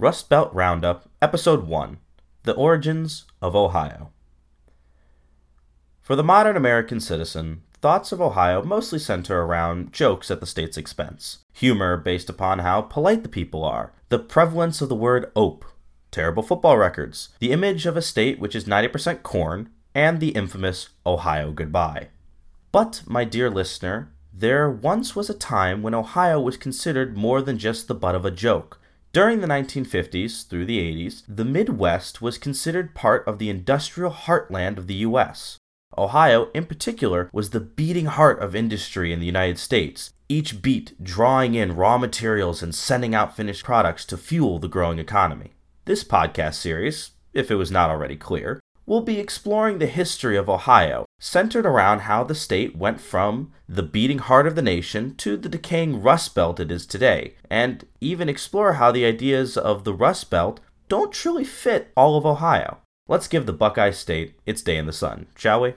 Rust Belt Roundup, Episode 1 The Origins of Ohio. For the modern American citizen, thoughts of Ohio mostly center around jokes at the state's expense, humor based upon how polite the people are, the prevalence of the word ope, terrible football records, the image of a state which is 90% corn, and the infamous Ohio goodbye. But, my dear listener, there once was a time when Ohio was considered more than just the butt of a joke. During the 1950s through the 80s, the Midwest was considered part of the industrial heartland of the U.S. Ohio, in particular, was the beating heart of industry in the United States, each beat drawing in raw materials and sending out finished products to fuel the growing economy. This podcast series, if it was not already clear, we'll be exploring the history of Ohio, centered around how the state went from the beating heart of the nation to the decaying Rust Belt it is today, and even explore how the ideas of the Rust Belt don't truly fit all of Ohio. Let's give the Buckeye State its day in the sun, shall we?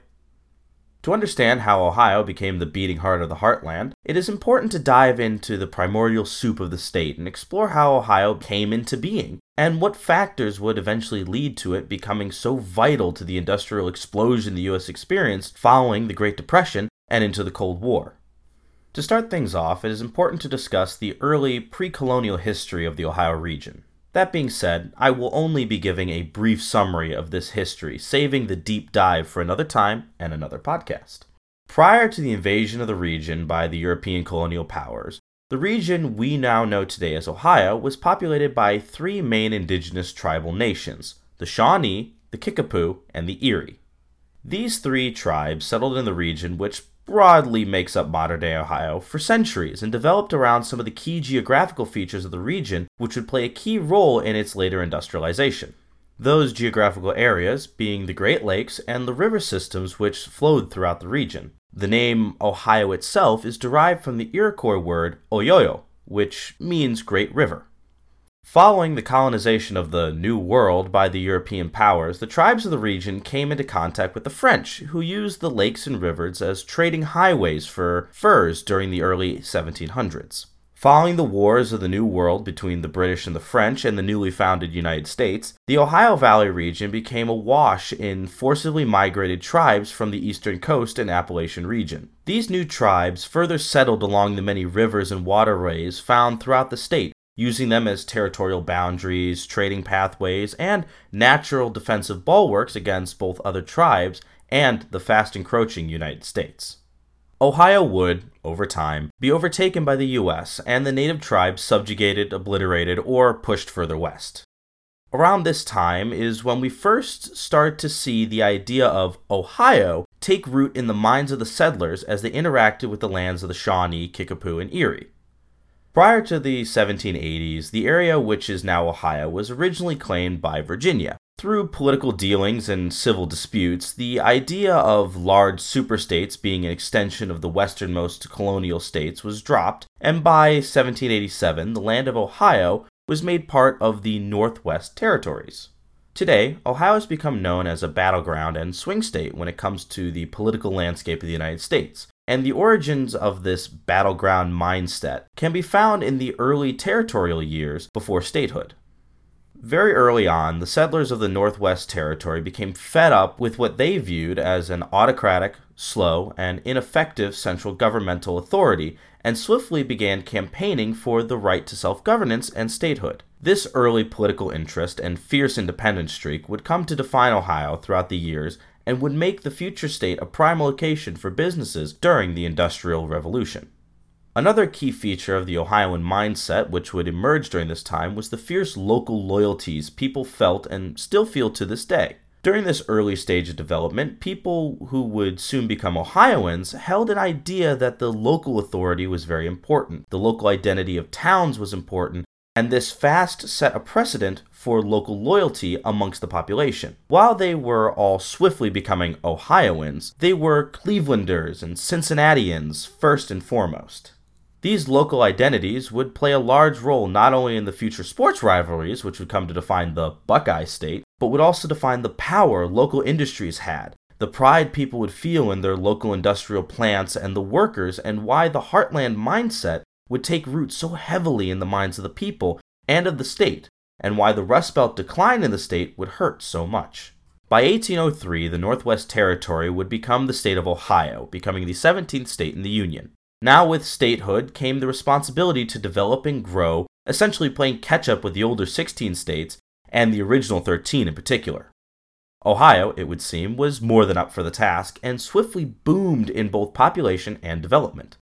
To understand how Ohio became the beating heart of the heartland, it is important to dive into the primordial soup of the state and explore how Ohio came into being, and what factors would eventually lead to it becoming so vital to the industrial explosion the U.S. experienced following the Great Depression and into the Cold War. To start things off, it is important to discuss the early pre colonial history of the Ohio region. That being said, I will only be giving a brief summary of this history, saving the deep dive for another time and another podcast. Prior to the invasion of the region by the European colonial powers, the region we now know today as Ohio was populated by three main indigenous tribal nations the Shawnee, the Kickapoo, and the Erie. These three tribes settled in the region, which broadly makes up modern day Ohio for centuries and developed around some of the key geographical features of the region, which would play a key role in its later industrialization. Those geographical areas being the Great Lakes and the river systems which flowed throughout the region. The name Ohio itself is derived from the Iroquois word Oyoyo, which means Great River. Following the colonization of the New World by the European powers, the tribes of the region came into contact with the French, who used the lakes and rivers as trading highways for furs during the early 1700s. Following the wars of the New World between the British and the French and the newly founded United States, the Ohio Valley region became awash in forcibly migrated tribes from the eastern coast and Appalachian region. These new tribes further settled along the many rivers and waterways found throughout the state, using them as territorial boundaries, trading pathways, and natural defensive bulwarks against both other tribes and the fast encroaching United States. Ohio would, over time, be overtaken by the US and the native tribes subjugated, obliterated, or pushed further west. Around this time is when we first start to see the idea of Ohio take root in the minds of the settlers as they interacted with the lands of the Shawnee, Kickapoo, and Erie. Prior to the 1780s, the area which is now Ohio was originally claimed by Virginia. Through political dealings and civil disputes, the idea of large superstates being an extension of the westernmost colonial states was dropped, and by 1787, the land of Ohio was made part of the Northwest Territories. Today, Ohio has become known as a battleground and swing state when it comes to the political landscape of the United States, and the origins of this battleground mindset can be found in the early territorial years before statehood. Very early on, the settlers of the Northwest Territory became fed up with what they viewed as an autocratic, slow, and ineffective central governmental authority and swiftly began campaigning for the right to self governance and statehood. This early political interest and fierce independence streak would come to define Ohio throughout the years and would make the future state a prime location for businesses during the Industrial Revolution. Another key feature of the Ohioan mindset, which would emerge during this time, was the fierce local loyalties people felt and still feel to this day. During this early stage of development, people who would soon become Ohioans held an idea that the local authority was very important, the local identity of towns was important, and this fast set a precedent for local loyalty amongst the population. While they were all swiftly becoming Ohioans, they were Clevelanders and Cincinnatians first and foremost. These local identities would play a large role not only in the future sports rivalries, which would come to define the Buckeye State, but would also define the power local industries had, the pride people would feel in their local industrial plants and the workers, and why the heartland mindset would take root so heavily in the minds of the people and of the state, and why the Rust Belt decline in the state would hurt so much. By 1803, the Northwest Territory would become the state of Ohio, becoming the 17th state in the Union. Now, with statehood, came the responsibility to develop and grow, essentially playing catch up with the older 16 states and the original 13 in particular. Ohio, it would seem, was more than up for the task and swiftly boomed in both population and development.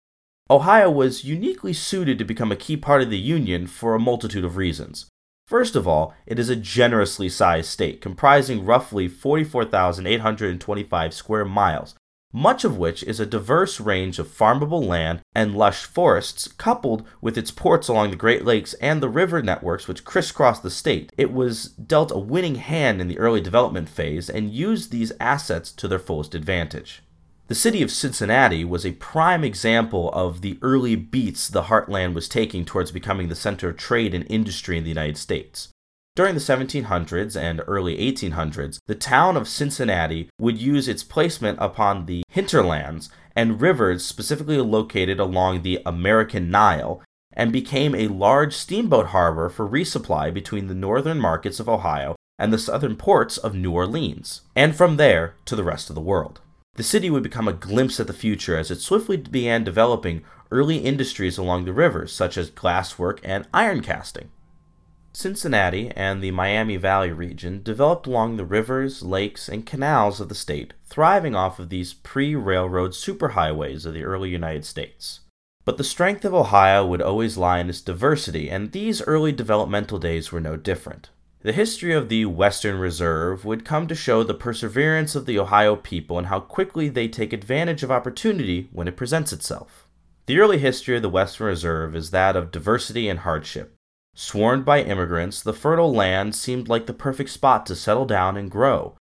Ohio was uniquely suited to become a key part of the Union for a multitude of reasons. First of all, it is a generously sized state, comprising roughly 44,825 square miles, much of which is a diverse range of farmable land and lush forests, coupled with its ports along the Great Lakes and the river networks which crisscross the state. It was dealt a winning hand in the early development phase and used these assets to their fullest advantage. The city of Cincinnati was a prime example of the early beats the heartland was taking towards becoming the center of trade and industry in the United States. During the 1700s and early 1800s, the town of Cincinnati would use its placement upon the hinterlands and rivers specifically located along the American Nile and became a large steamboat harbor for resupply between the northern markets of Ohio and the southern ports of New Orleans, and from there to the rest of the world. The city would become a glimpse at the future as it swiftly began developing early industries along the rivers, such as glasswork and iron casting. Cincinnati and the Miami Valley region developed along the rivers, lakes, and canals of the state, thriving off of these pre railroad superhighways of the early United States. But the strength of Ohio would always lie in its diversity, and these early developmental days were no different. The history of the Western Reserve would come to show the perseverance of the Ohio people and how quickly they take advantage of opportunity when it presents itself. The early history of the Western Reserve is that of diversity and hardship. Swarmed by immigrants, the fertile land seemed like the perfect spot to settle down and grow.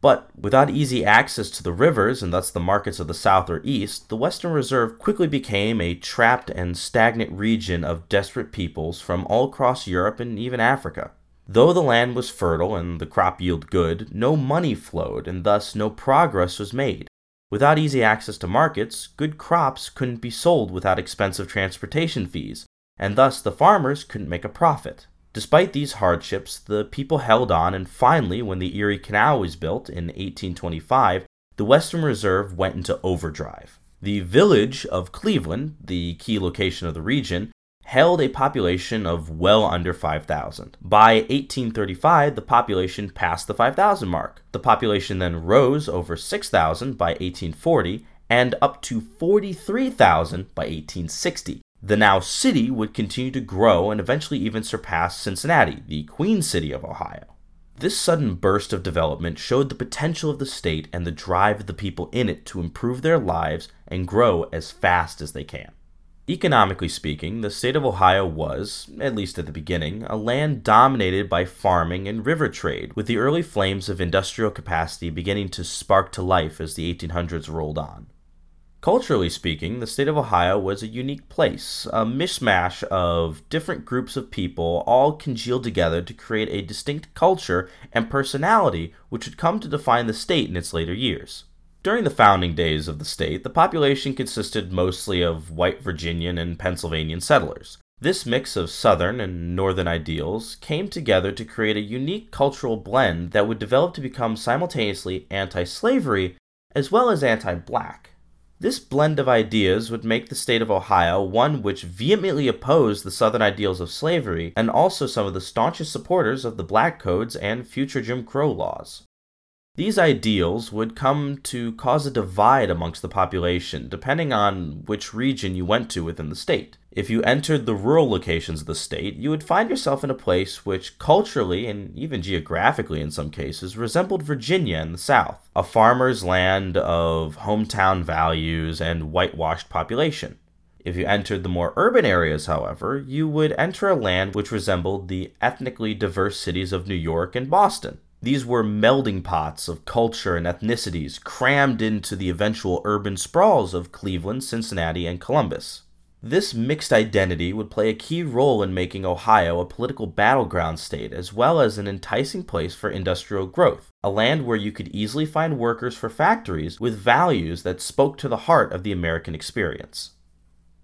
But without easy access to the rivers and thus the markets of the South or East, the Western Reserve quickly became a trapped and stagnant region of desperate peoples from all across Europe and even Africa. Though the land was fertile and the crop yield good, no money flowed and thus no progress was made. Without easy access to markets, good crops couldn't be sold without expensive transportation fees, and thus the farmers couldn't make a profit. Despite these hardships, the people held on, and finally, when the Erie Canal was built in 1825, the Western Reserve went into overdrive. The village of Cleveland, the key location of the region, held a population of well under 5,000. By 1835, the population passed the 5,000 mark. The population then rose over 6,000 by 1840 and up to 43,000 by 1860. The now city would continue to grow and eventually even surpass Cincinnati, the Queen City of Ohio. This sudden burst of development showed the potential of the state and the drive of the people in it to improve their lives and grow as fast as they can. Economically speaking, the state of Ohio was, at least at the beginning, a land dominated by farming and river trade, with the early flames of industrial capacity beginning to spark to life as the 1800s rolled on. Culturally speaking, the state of Ohio was a unique place, a mishmash of different groups of people all congealed together to create a distinct culture and personality which would come to define the state in its later years. During the founding days of the state, the population consisted mostly of white Virginian and Pennsylvanian settlers. This mix of southern and northern ideals came together to create a unique cultural blend that would develop to become simultaneously anti slavery as well as anti black. This blend of ideas would make the state of Ohio one which vehemently opposed the Southern ideals of slavery and also some of the staunchest supporters of the Black Codes and future Jim Crow laws. These ideals would come to cause a divide amongst the population, depending on which region you went to within the state. If you entered the rural locations of the state, you would find yourself in a place which culturally and even geographically in some cases resembled Virginia in the South, a farmer's land of hometown values and whitewashed population. If you entered the more urban areas, however, you would enter a land which resembled the ethnically diverse cities of New York and Boston. These were melding pots of culture and ethnicities crammed into the eventual urban sprawls of Cleveland, Cincinnati, and Columbus. This mixed identity would play a key role in making Ohio a political battleground state as well as an enticing place for industrial growth, a land where you could easily find workers for factories with values that spoke to the heart of the American experience.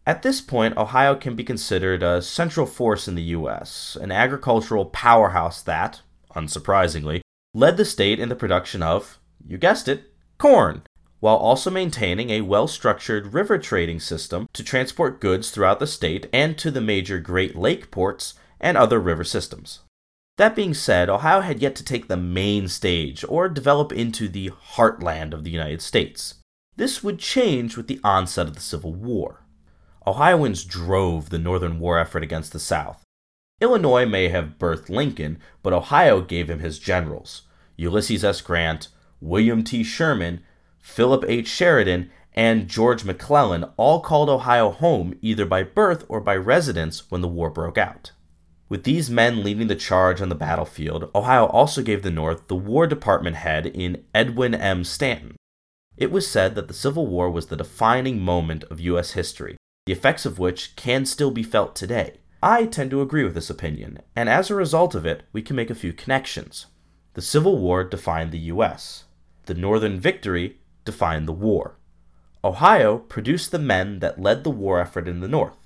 At this point, Ohio can be considered a central force in the U.S., an agricultural powerhouse that, unsurprisingly, led the state in the production of, you guessed it, corn, while also maintaining a well structured river trading system to transport goods throughout the state and to the major Great Lake ports and other river systems. That being said, Ohio had yet to take the main stage or develop into the heartland of the United States. This would change with the onset of the Civil War. Ohioans drove the Northern war effort against the South. Illinois may have birthed Lincoln, but Ohio gave him his generals Ulysses S. Grant, William T. Sherman, Philip H. Sheridan, and George McClellan all called Ohio home either by birth or by residence when the war broke out. With these men leading the charge on the battlefield, Ohio also gave the North the War Department head in Edwin M. Stanton. It was said that the Civil War was the defining moment of U.S. history, the effects of which can still be felt today. I tend to agree with this opinion, and as a result of it, we can make a few connections. The Civil War defined the U.S., the Northern victory defined the war. Ohio produced the men that led the war effort in the North.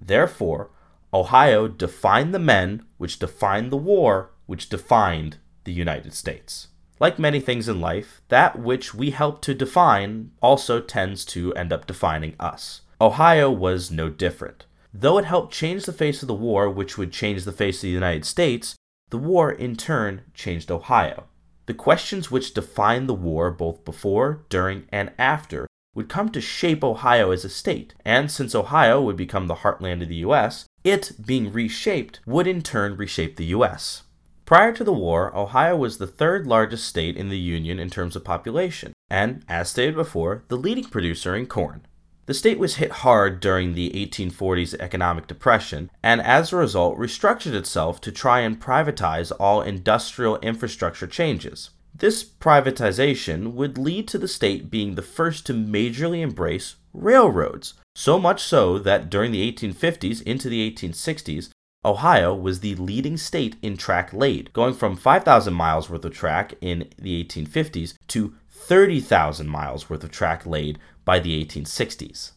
Therefore, Ohio defined the men which defined the war which defined the United States. Like many things in life, that which we help to define also tends to end up defining us. Ohio was no different. Though it helped change the face of the war, which would change the face of the United States, the war in turn changed Ohio. The questions which defined the war both before, during, and after would come to shape Ohio as a state, and since Ohio would become the heartland of the US, it, being reshaped, would in turn reshape the U.S. Prior to the war, Ohio was the third largest state in the Union in terms of population, and, as stated before, the leading producer in corn. The state was hit hard during the 1840s economic depression, and as a result restructured itself to try and privatize all industrial infrastructure changes. This privatization would lead to the state being the first to majorly embrace railroads, so much so that during the 1850s into the 1860s, Ohio was the leading state in track laid, going from 5,000 miles worth of track in the 1850s to 30,000 miles worth of track laid by the 1860s.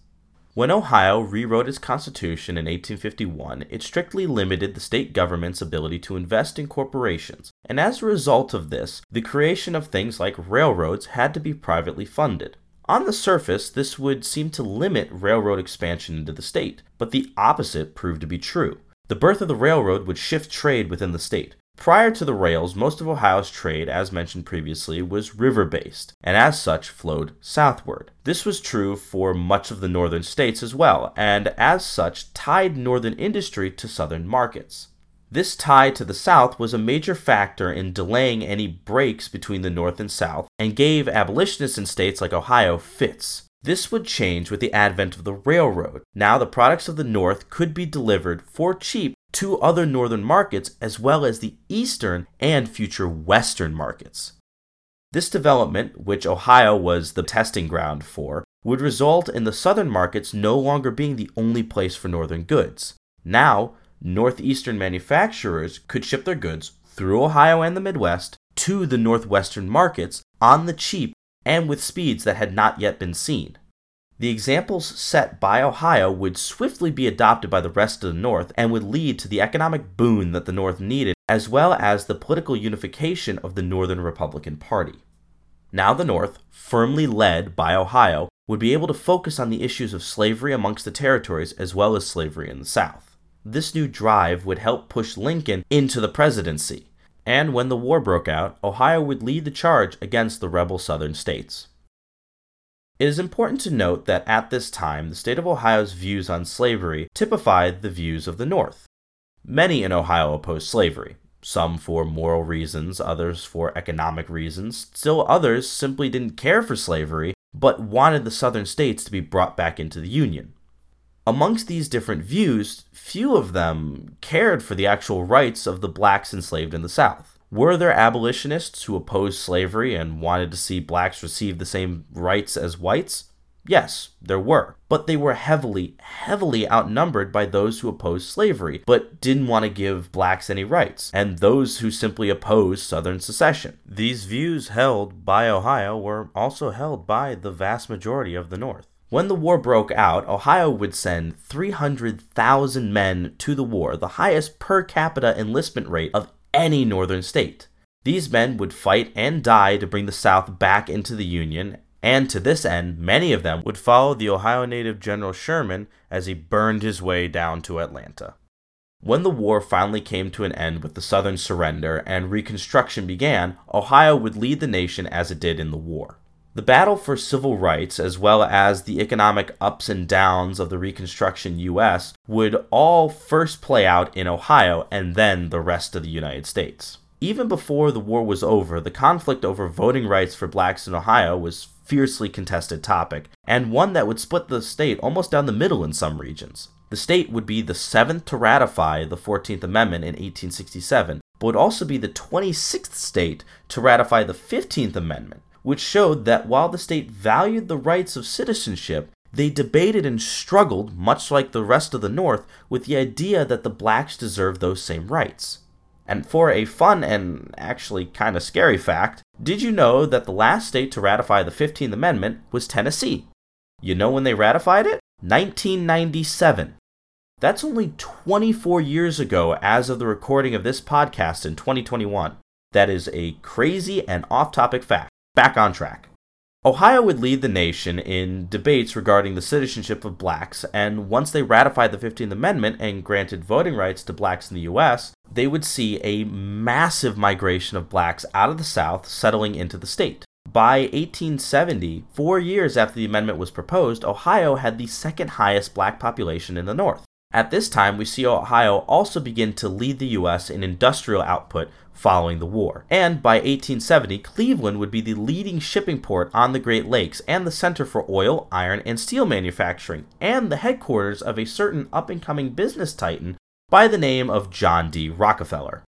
When Ohio rewrote its constitution in 1851, it strictly limited the state government's ability to invest in corporations, and as a result of this, the creation of things like railroads had to be privately funded. On the surface, this would seem to limit railroad expansion into the state, but the opposite proved to be true. The birth of the railroad would shift trade within the state. Prior to the rails, most of Ohio's trade, as mentioned previously, was river based, and as such flowed southward. This was true for much of the northern states as well, and as such tied northern industry to southern markets. This tie to the South was a major factor in delaying any breaks between the North and South and gave abolitionists in states like Ohio fits. This would change with the advent of the railroad. Now, the products of the North could be delivered for cheap to other northern markets as well as the eastern and future western markets. This development, which Ohio was the testing ground for, would result in the southern markets no longer being the only place for northern goods. Now, northeastern manufacturers could ship their goods through Ohio and the Midwest to the northwestern markets on the cheap and with speeds that had not yet been seen. The examples set by Ohio would swiftly be adopted by the rest of the North and would lead to the economic boon that the North needed, as well as the political unification of the Northern Republican Party. Now, the North, firmly led by Ohio, would be able to focus on the issues of slavery amongst the territories as well as slavery in the South. This new drive would help push Lincoln into the presidency, and when the war broke out, Ohio would lead the charge against the rebel southern states. It is important to note that at this time, the state of Ohio's views on slavery typified the views of the North. Many in Ohio opposed slavery, some for moral reasons, others for economic reasons, still others simply didn't care for slavery, but wanted the southern states to be brought back into the Union. Amongst these different views, few of them cared for the actual rights of the blacks enslaved in the South. Were there abolitionists who opposed slavery and wanted to see blacks receive the same rights as whites? Yes, there were. But they were heavily, heavily outnumbered by those who opposed slavery, but didn't want to give blacks any rights, and those who simply opposed Southern secession. These views held by Ohio were also held by the vast majority of the North. When the war broke out, Ohio would send 300,000 men to the war, the highest per capita enlistment rate of any northern state. These men would fight and die to bring the South back into the Union, and to this end, many of them would follow the Ohio native General Sherman as he burned his way down to Atlanta. When the war finally came to an end with the Southern surrender and Reconstruction began, Ohio would lead the nation as it did in the war. The battle for civil rights, as well as the economic ups and downs of the Reconstruction U.S., would all first play out in Ohio and then the rest of the United States. Even before the war was over, the conflict over voting rights for blacks in Ohio was fiercely contested topic, and one that would split the state almost down the middle in some regions. The state would be the seventh to ratify the 14th Amendment in 1867, but would also be the 26th state to ratify the 15th Amendment, which showed that while the state valued the rights of citizenship, they debated and struggled, much like the rest of the North, with the idea that the blacks deserved those same rights. And for a fun and actually kind of scary fact, did you know that the last state to ratify the 15th Amendment was Tennessee? You know when they ratified it? 1997. That's only 24 years ago as of the recording of this podcast in 2021. That is a crazy and off topic fact. Back on track. Ohio would lead the nation in debates regarding the citizenship of blacks, and once they ratified the 15th Amendment and granted voting rights to blacks in the U.S., they would see a massive migration of blacks out of the South settling into the state. By 1870, four years after the amendment was proposed, Ohio had the second highest black population in the North. At this time, we see Ohio also begin to lead the U.S. in industrial output following the war. And by 1870, Cleveland would be the leading shipping port on the Great Lakes and the center for oil, iron, and steel manufacturing, and the headquarters of a certain up and coming business titan by the name of John D. Rockefeller.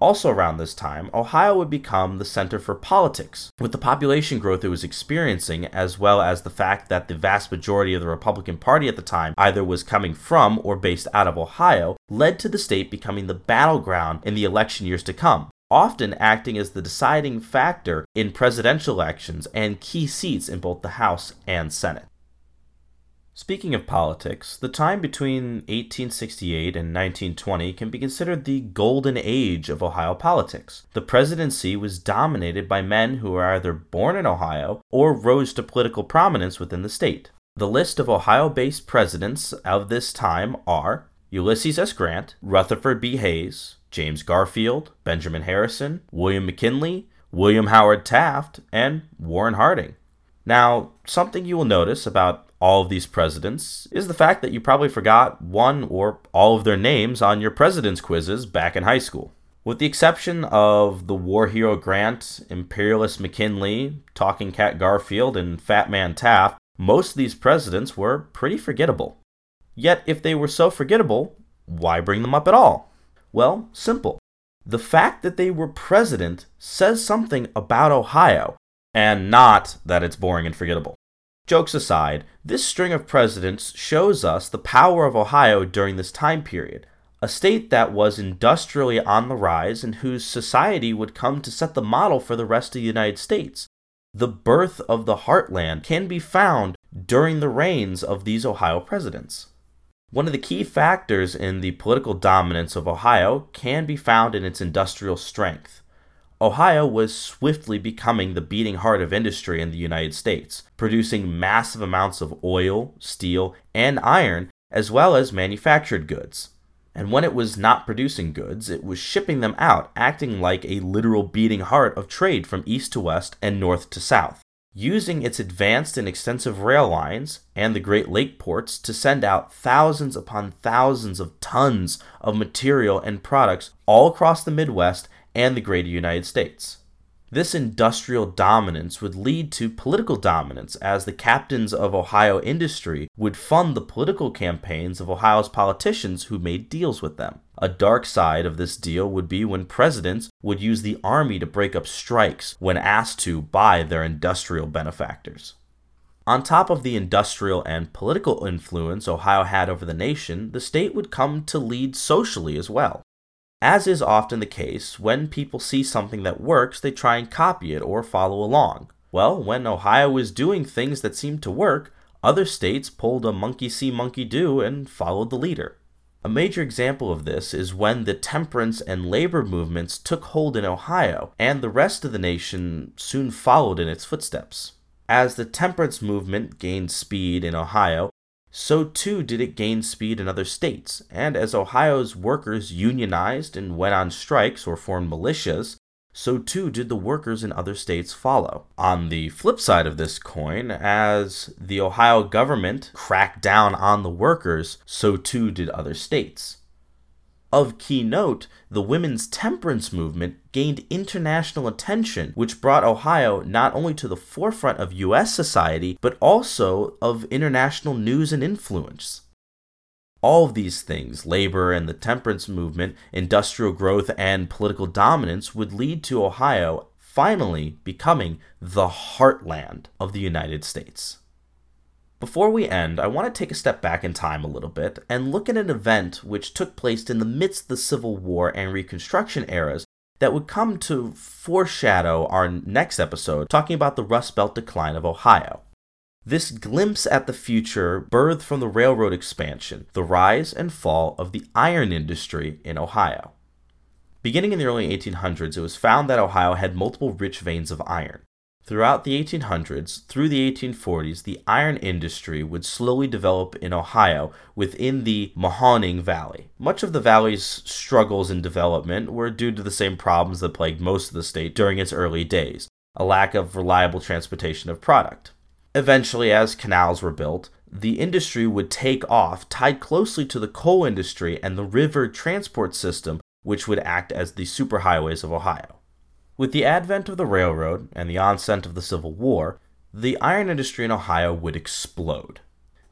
Also, around this time, Ohio would become the center for politics. With the population growth it was experiencing, as well as the fact that the vast majority of the Republican Party at the time either was coming from or based out of Ohio, led to the state becoming the battleground in the election years to come often acting as the deciding factor in presidential elections and key seats in both the House and Senate. Speaking of politics, the time between 1868 and 1920 can be considered the golden age of Ohio politics. The presidency was dominated by men who were either born in Ohio or rose to political prominence within the state. The list of Ohio based presidents of this time are Ulysses S. Grant, Rutherford B. Hayes, James Garfield, Benjamin Harrison, William McKinley, William Howard Taft, and Warren Harding. Now, something you will notice about all of these presidents is the fact that you probably forgot one or all of their names on your president's quizzes back in high school. With the exception of the war hero Grant, imperialist McKinley, talking cat Garfield, and fat man Taft, most of these presidents were pretty forgettable. Yet, if they were so forgettable, why bring them up at all? Well, simple. The fact that they were president says something about Ohio, and not that it's boring and forgettable. Jokes aside, this string of presidents shows us the power of Ohio during this time period, a state that was industrially on the rise and whose society would come to set the model for the rest of the United States. The birth of the heartland can be found during the reigns of these Ohio presidents. One of the key factors in the political dominance of Ohio can be found in its industrial strength. Ohio was swiftly becoming the beating heart of industry in the United States, producing massive amounts of oil, steel, and iron, as well as manufactured goods. And when it was not producing goods, it was shipping them out, acting like a literal beating heart of trade from east to west and north to south, using its advanced and extensive rail lines and the Great Lake ports to send out thousands upon thousands of tons of material and products all across the Midwest and the greater United States. This industrial dominance would lead to political dominance as the captains of Ohio industry would fund the political campaigns of Ohio's politicians who made deals with them. A dark side of this deal would be when presidents would use the army to break up strikes when asked to by their industrial benefactors. On top of the industrial and political influence Ohio had over the nation, the state would come to lead socially as well. As is often the case, when people see something that works, they try and copy it or follow along. Well, when Ohio was doing things that seemed to work, Other states pulled a monkey see, monkey do and followed the leader. A major example of this is when the temperance and labor movements took hold in Ohio, and the rest of the nation soon followed in its footsteps. As the temperance movement gained speed in Ohio, so too did it gain speed in other states, and as Ohio's workers unionized and went on strikes or formed militias, so too did the workers in other states follow. On the flip side of this coin, as the Ohio government cracked down on the workers, so too did other states. Of key note, the women's temperance movement gained international attention, which brought Ohio not only to the forefront of U.S. society, but also of international news and influence. All of these things, labor and the temperance movement, industrial growth, and political dominance, would lead to Ohio finally becoming the heartland of the United States. Before we end, I want to take a step back in time a little bit and look at an event which took place in the midst of the Civil War and Reconstruction eras that would come to foreshadow our next episode, talking about the Rust Belt decline of Ohio. This glimpse at the future birthed from the railroad expansion, the rise and fall of the iron industry in Ohio. Beginning in the early 1800s, it was found that Ohio had multiple rich veins of iron. Throughout the 1800s through the 1840s, the iron industry would slowly develop in Ohio within the Mahoning Valley. Much of the valley's struggles in development were due to the same problems that plagued most of the state during its early days a lack of reliable transportation of product. Eventually, as canals were built, the industry would take off, tied closely to the coal industry and the river transport system, which would act as the superhighways of Ohio. With the advent of the railroad and the onset of the Civil War, the iron industry in Ohio would explode.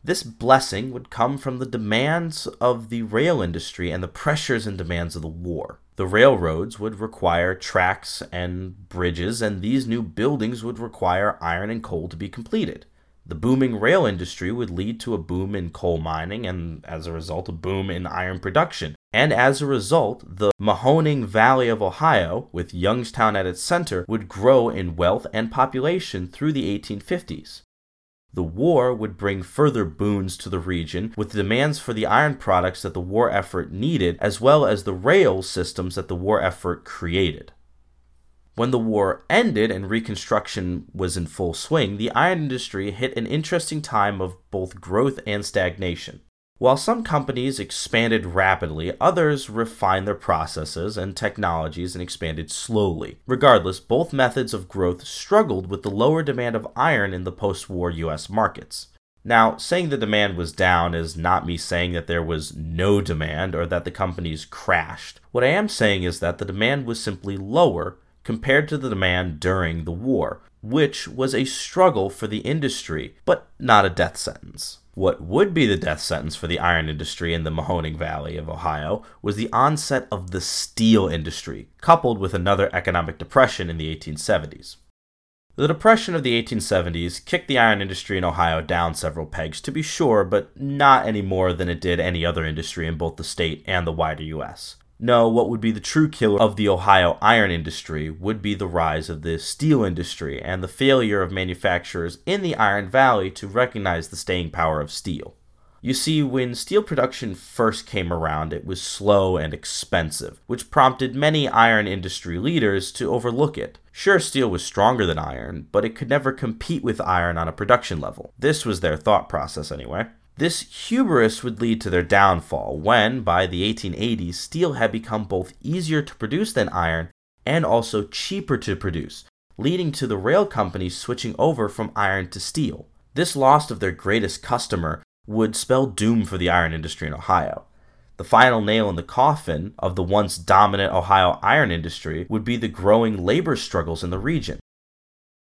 This blessing would come from the demands of the rail industry and the pressures and demands of the war. The railroads would require tracks and bridges, and these new buildings would require iron and coal to be completed. The booming rail industry would lead to a boom in coal mining and, as a result, a boom in iron production. And as a result, the Mahoning Valley of Ohio, with Youngstown at its center, would grow in wealth and population through the 1850s. The war would bring further boons to the region, with demands for the iron products that the war effort needed, as well as the rail systems that the war effort created. When the war ended and Reconstruction was in full swing, the iron industry hit an interesting time of both growth and stagnation. While some companies expanded rapidly, others refined their processes and technologies and expanded slowly. Regardless, both methods of growth struggled with the lower demand of iron in the post war US markets. Now, saying the demand was down is not me saying that there was no demand or that the companies crashed. What I am saying is that the demand was simply lower compared to the demand during the war, which was a struggle for the industry, but not a death sentence. What would be the death sentence for the iron industry in the Mahoning Valley of Ohio was the onset of the steel industry, coupled with another economic depression in the 1870s. The Depression of the 1870s kicked the iron industry in Ohio down several pegs, to be sure, but not any more than it did any other industry in both the state and the wider U.S. No, what would be the true killer of the Ohio iron industry would be the rise of the steel industry and the failure of manufacturers in the Iron Valley to recognize the staying power of steel. You see, when steel production first came around, it was slow and expensive, which prompted many iron industry leaders to overlook it. Sure, steel was stronger than iron, but it could never compete with iron on a production level. This was their thought process, anyway. This hubris would lead to their downfall when, by the 1880s, steel had become both easier to produce than iron and also cheaper to produce, leading to the rail companies switching over from iron to steel. This loss of their greatest customer would spell doom for the iron industry in Ohio. The final nail in the coffin of the once dominant Ohio iron industry would be the growing labor struggles in the region.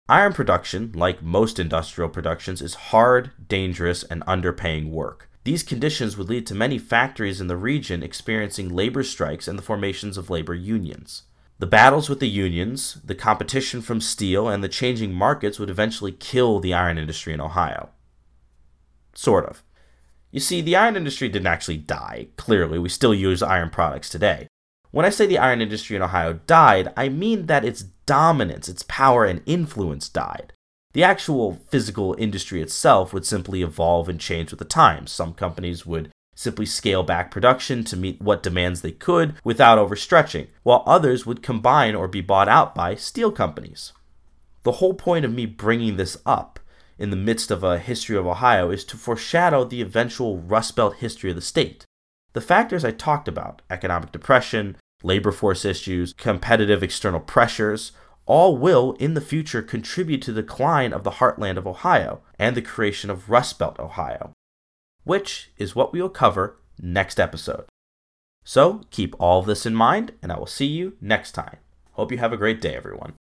Iron production, like most industrial productions, is hard, dangerous, and underpaying work. These conditions would lead to many factories in the region experiencing labor strikes and the formations of labor unions. The battles with the unions, the competition from steel, and the changing markets would eventually kill the iron industry in Ohio. Sort of. You see, the iron industry didn't actually die. Clearly, we still use iron products today. When I say the iron industry in Ohio died, I mean that its dominance, its power and influence died. The actual physical industry itself would simply evolve and change with the times. Some companies would simply scale back production to meet what demands they could without overstretching, while others would combine or be bought out by steel companies. The whole point of me bringing this up in the midst of a history of Ohio is to foreshadow the eventual Rust Belt history of the state. The factors I talked about economic depression, labor force issues, competitive external pressures all will in the future contribute to the decline of the heartland of Ohio and the creation of Rust Belt, Ohio, which is what we will cover next episode. So keep all of this in mind, and I will see you next time. Hope you have a great day, everyone.